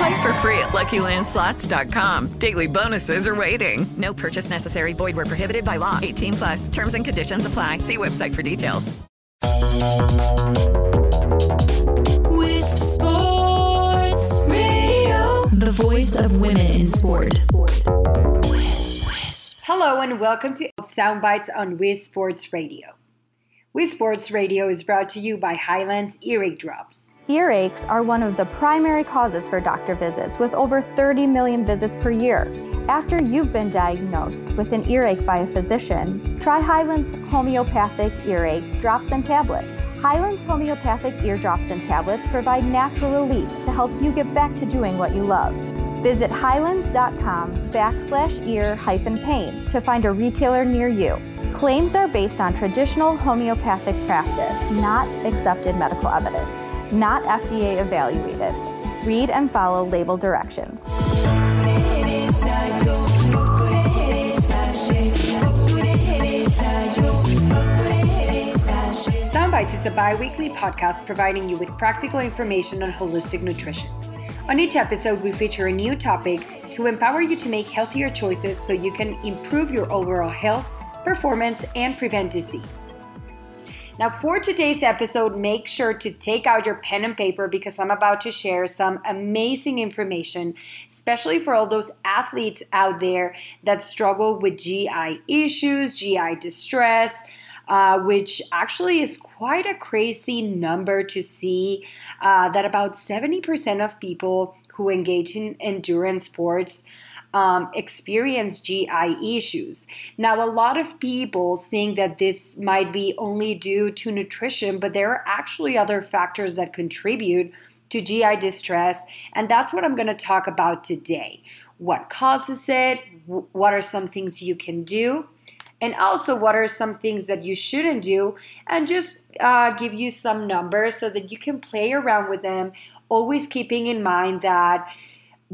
Play for free at LuckyLandSlots.com. Daily bonuses are waiting. No purchase necessary. Void were prohibited by law. 18 plus. Terms and conditions apply. See website for details. Wisp Sports Radio, the voice of women in sport. Hello and welcome to Soundbites on Wisp Sports Radio. Wisp Sports Radio is brought to you by Highlands Earache Drops. Earaches are one of the primary causes for doctor visits, with over 30 million visits per year. After you've been diagnosed with an earache by a physician, try Highlands Homeopathic Earache Drops and Tablets. Highlands Homeopathic Ear Drops and Tablets provide natural relief to help you get back to doing what you love. Visit highlands.com backslash ear hyphen pain to find a retailer near you. Claims are based on traditional homeopathic practice, not accepted medical evidence, not FDA evaluated. Read and follow label directions. Soundbites is a bi weekly podcast providing you with practical information on holistic nutrition. On each episode, we feature a new topic to empower you to make healthier choices so you can improve your overall health, performance, and prevent disease. Now, for today's episode, make sure to take out your pen and paper because I'm about to share some amazing information, especially for all those athletes out there that struggle with GI issues, GI distress. Uh, which actually is quite a crazy number to see uh, that about 70% of people who engage in endurance sports um, experience GI issues. Now, a lot of people think that this might be only due to nutrition, but there are actually other factors that contribute to GI distress, and that's what I'm going to talk about today. What causes it? What are some things you can do? and also what are some things that you shouldn't do and just uh, give you some numbers so that you can play around with them always keeping in mind that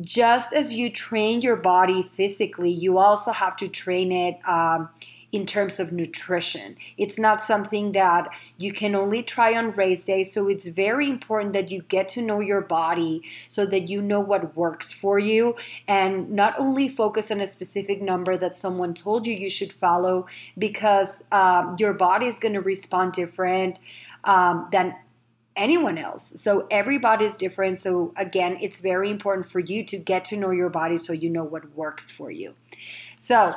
just as you train your body physically you also have to train it um, in terms of nutrition. It's not something that you can only try on race day. So it's very important that you get to know your body so that you know what works for you and not only focus on a specific number that someone told you you should follow because um, your body is going to respond different um, than anyone else. So everybody is different. So again, it's very important for you to get to know your body so you know what works for you. So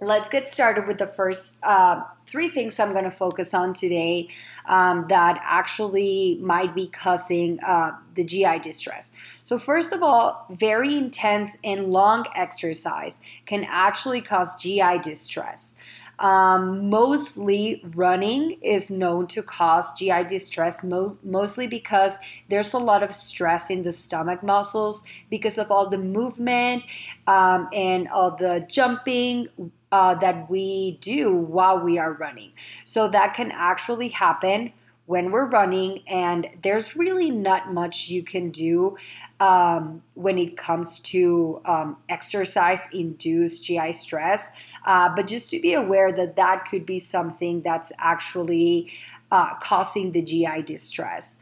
let's get started with the first uh, three things I'm going to focus on today um, that actually might be causing uh, the GI distress. So, first of all, very intense and long exercise can actually cause GI distress. Um, mostly running is known to cause GI distress, mo- mostly because there's a lot of stress in the stomach muscles because of all the movement um, and all the jumping, uh, that we do while we are running. So that can actually happen when we're running, and there's really not much you can do um, when it comes to um, exercise induced GI stress. Uh, but just to be aware that that could be something that's actually uh, causing the GI distress.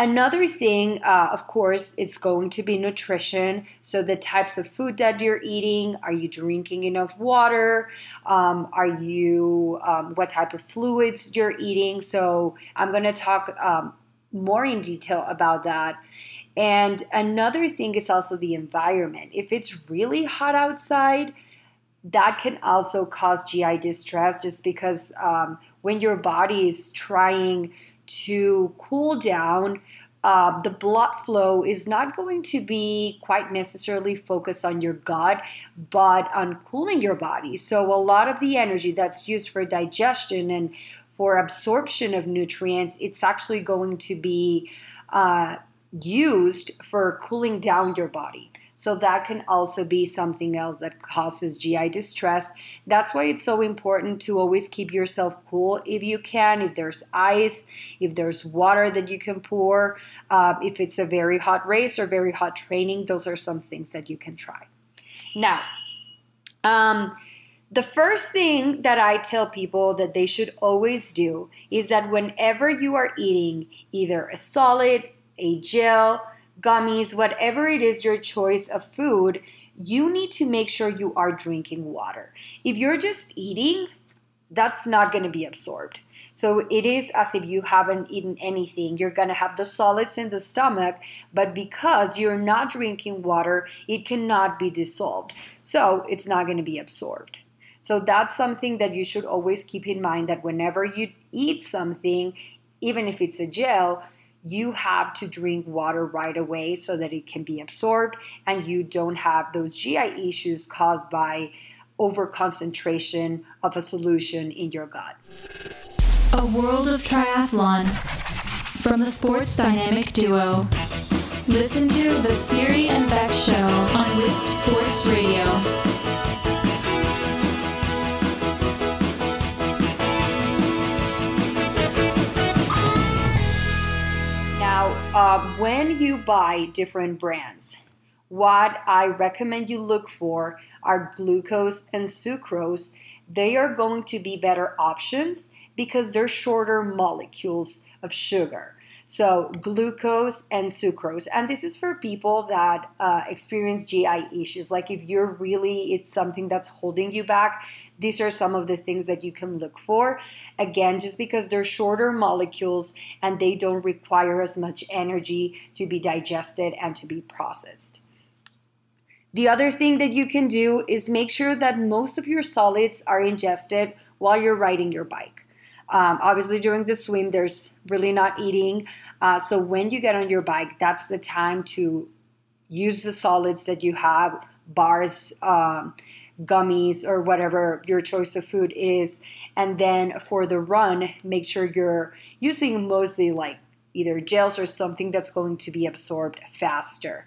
Another thing, uh, of course, it's going to be nutrition. So, the types of food that you're eating are you drinking enough water? Um, are you, um, what type of fluids you're eating? So, I'm going to talk um, more in detail about that. And another thing is also the environment. If it's really hot outside, that can also cause GI distress just because um, when your body is trying to cool down, uh, the blood flow is not going to be quite necessarily focused on your gut, but on cooling your body. So, a lot of the energy that's used for digestion and for absorption of nutrients, it's actually going to be uh, used for cooling down your body. So that can also be something else that causes GI distress. That's why it's so important to always keep yourself cool if you can. If there's ice, if there's water that you can pour, uh, if it's a very hot race or very hot training, those are some things that you can try. Now, um, the first thing that I tell people that they should always do is that whenever you are eating either a solid, a gel, gummies, whatever it is your choice of food, you need to make sure you are drinking water. If you're just eating, that's not going to be absorbed. So it is as if you haven't eaten anything. You're going to have the solids in the stomach, but because you're not drinking water, it cannot be dissolved. So it's not going to be absorbed. So that's something that you should always keep in mind that whenever you eat something, even if it's a gel, you have to drink water right away so that it can be absorbed and you don't have those GI issues caused by overconcentration of a solution in your gut. A world of triathlon from the Sports Dynamic Duo. Listen to the Siri and Beck Show on Wisp Sports Radio. Uh, when you buy different brands, what I recommend you look for are glucose and sucrose. They are going to be better options because they're shorter molecules of sugar. So, glucose and sucrose. And this is for people that uh, experience GI issues. Like, if you're really, it's something that's holding you back, these are some of the things that you can look for. Again, just because they're shorter molecules and they don't require as much energy to be digested and to be processed. The other thing that you can do is make sure that most of your solids are ingested while you're riding your bike. Um, obviously, during the swim, there's really not eating. Uh, so, when you get on your bike, that's the time to use the solids that you have bars, um, gummies or whatever your choice of food is. And then for the run, make sure you're using mostly like either gels or something that's going to be absorbed faster.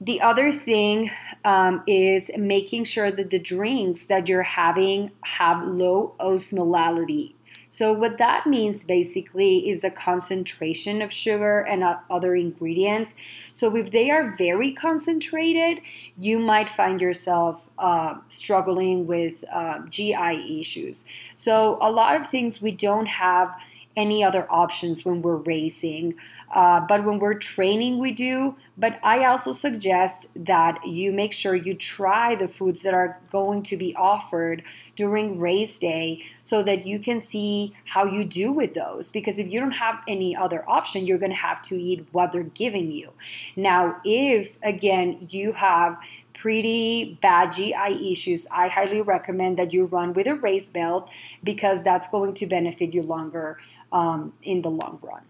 The other thing um, is making sure that the drinks that you're having have low osmolality so, what that means basically is the concentration of sugar and other ingredients. So, if they are very concentrated, you might find yourself uh, struggling with uh, GI issues. So, a lot of things we don't have any other options when we're racing. Uh, but when we're training, we do. But I also suggest that you make sure you try the foods that are going to be offered during race day so that you can see how you do with those. Because if you don't have any other option, you're going to have to eat what they're giving you. Now, if again you have pretty bad GI issues, I highly recommend that you run with a race belt because that's going to benefit you longer um, in the long run.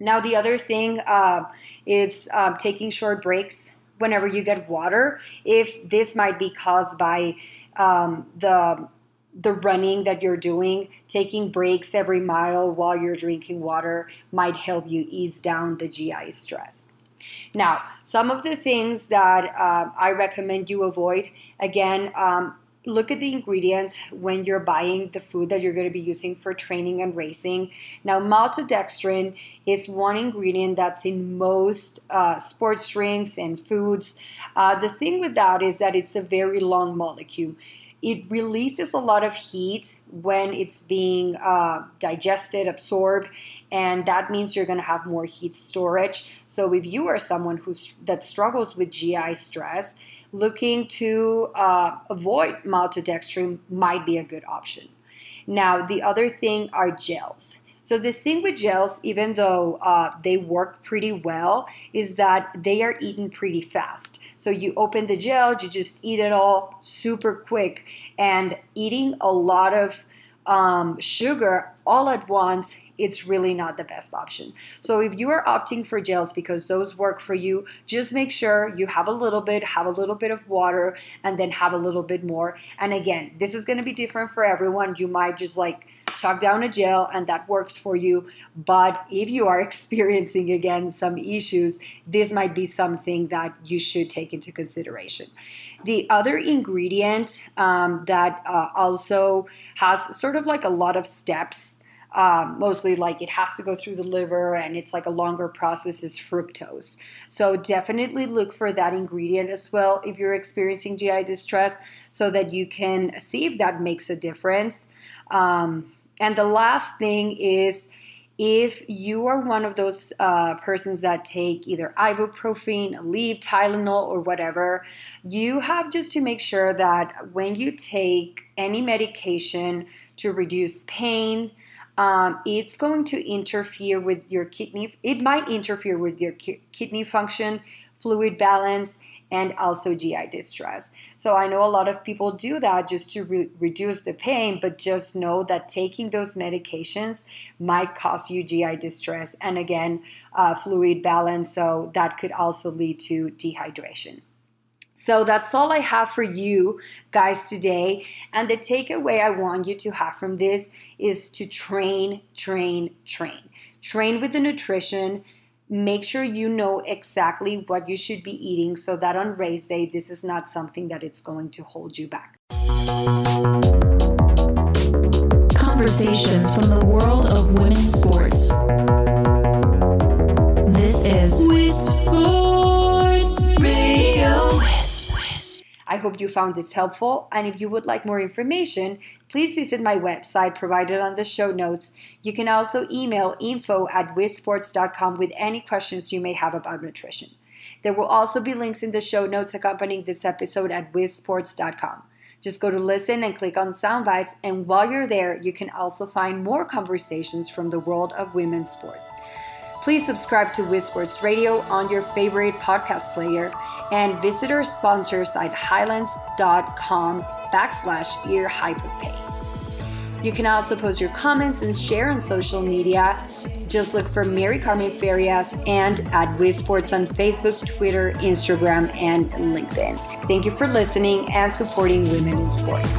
Now, the other thing uh, is uh, taking short breaks whenever you get water. If this might be caused by um, the the running that you're doing, taking breaks every mile while you're drinking water might help you ease down the GI stress. Now, some of the things that uh, I recommend you avoid again, um, look at the ingredients when you're buying the food that you're going to be using for training and racing. Now, maltodextrin is one ingredient that's in most uh, sports drinks and foods. Uh, the thing with that is that it's a very long molecule. It releases a lot of heat when it's being uh, digested, absorbed, and that means you're going to have more heat storage. So, if you are someone who's that struggles with GI stress, looking to uh, avoid maltodextrin might be a good option. Now, the other thing are gels. So the thing with gels, even though uh, they work pretty well, is that they are eaten pretty fast. So you open the gel, you just eat it all super quick, and eating a lot of um, sugar all at once it's really not the best option. So if you are opting for gels because those work for you, just make sure you have a little bit, have a little bit of water, and then have a little bit more. And again, this is going to be different for everyone. You might just like chalk down a gel and that works for you. But if you are experiencing again some issues, this might be something that you should take into consideration. The other ingredient um, that uh, also has sort of like a lot of steps um, mostly like it has to go through the liver and it's like a longer process is fructose. So definitely look for that ingredient as well if you're experiencing GI distress so that you can see if that makes a difference. Um, and the last thing is if you are one of those uh, persons that take either ibuprofen, Aleve, Tylenol, or whatever, you have just to make sure that when you take any medication to reduce pain, um, it's going to interfere with your kidney. It might interfere with your ki- kidney function, fluid balance, and also GI distress. So I know a lot of people do that just to re- reduce the pain, but just know that taking those medications might cause you GI distress and again, uh, fluid balance. So that could also lead to dehydration. So that's all I have for you guys today. And the takeaway I want you to have from this is to train, train, train. Train with the nutrition. Make sure you know exactly what you should be eating so that on race day, this is not something that it's going to hold you back. Conversations from the world hope you found this helpful, and if you would like more information, please visit my website provided on the show notes. You can also email info at wisports.com with any questions you may have about nutrition. There will also be links in the show notes accompanying this episode at wisports.com. Just go to listen and click on soundbites, and while you're there, you can also find more conversations from the world of women's sports. Please subscribe to Wisports Radio on your favorite podcast player and visit our sponsor site highlands.com backslash ear hypopay. You can also post your comments and share on social media. Just look for Mary Carmen Farias and at Wisports on Facebook, Twitter, Instagram, and LinkedIn. Thank you for listening and supporting women in sports.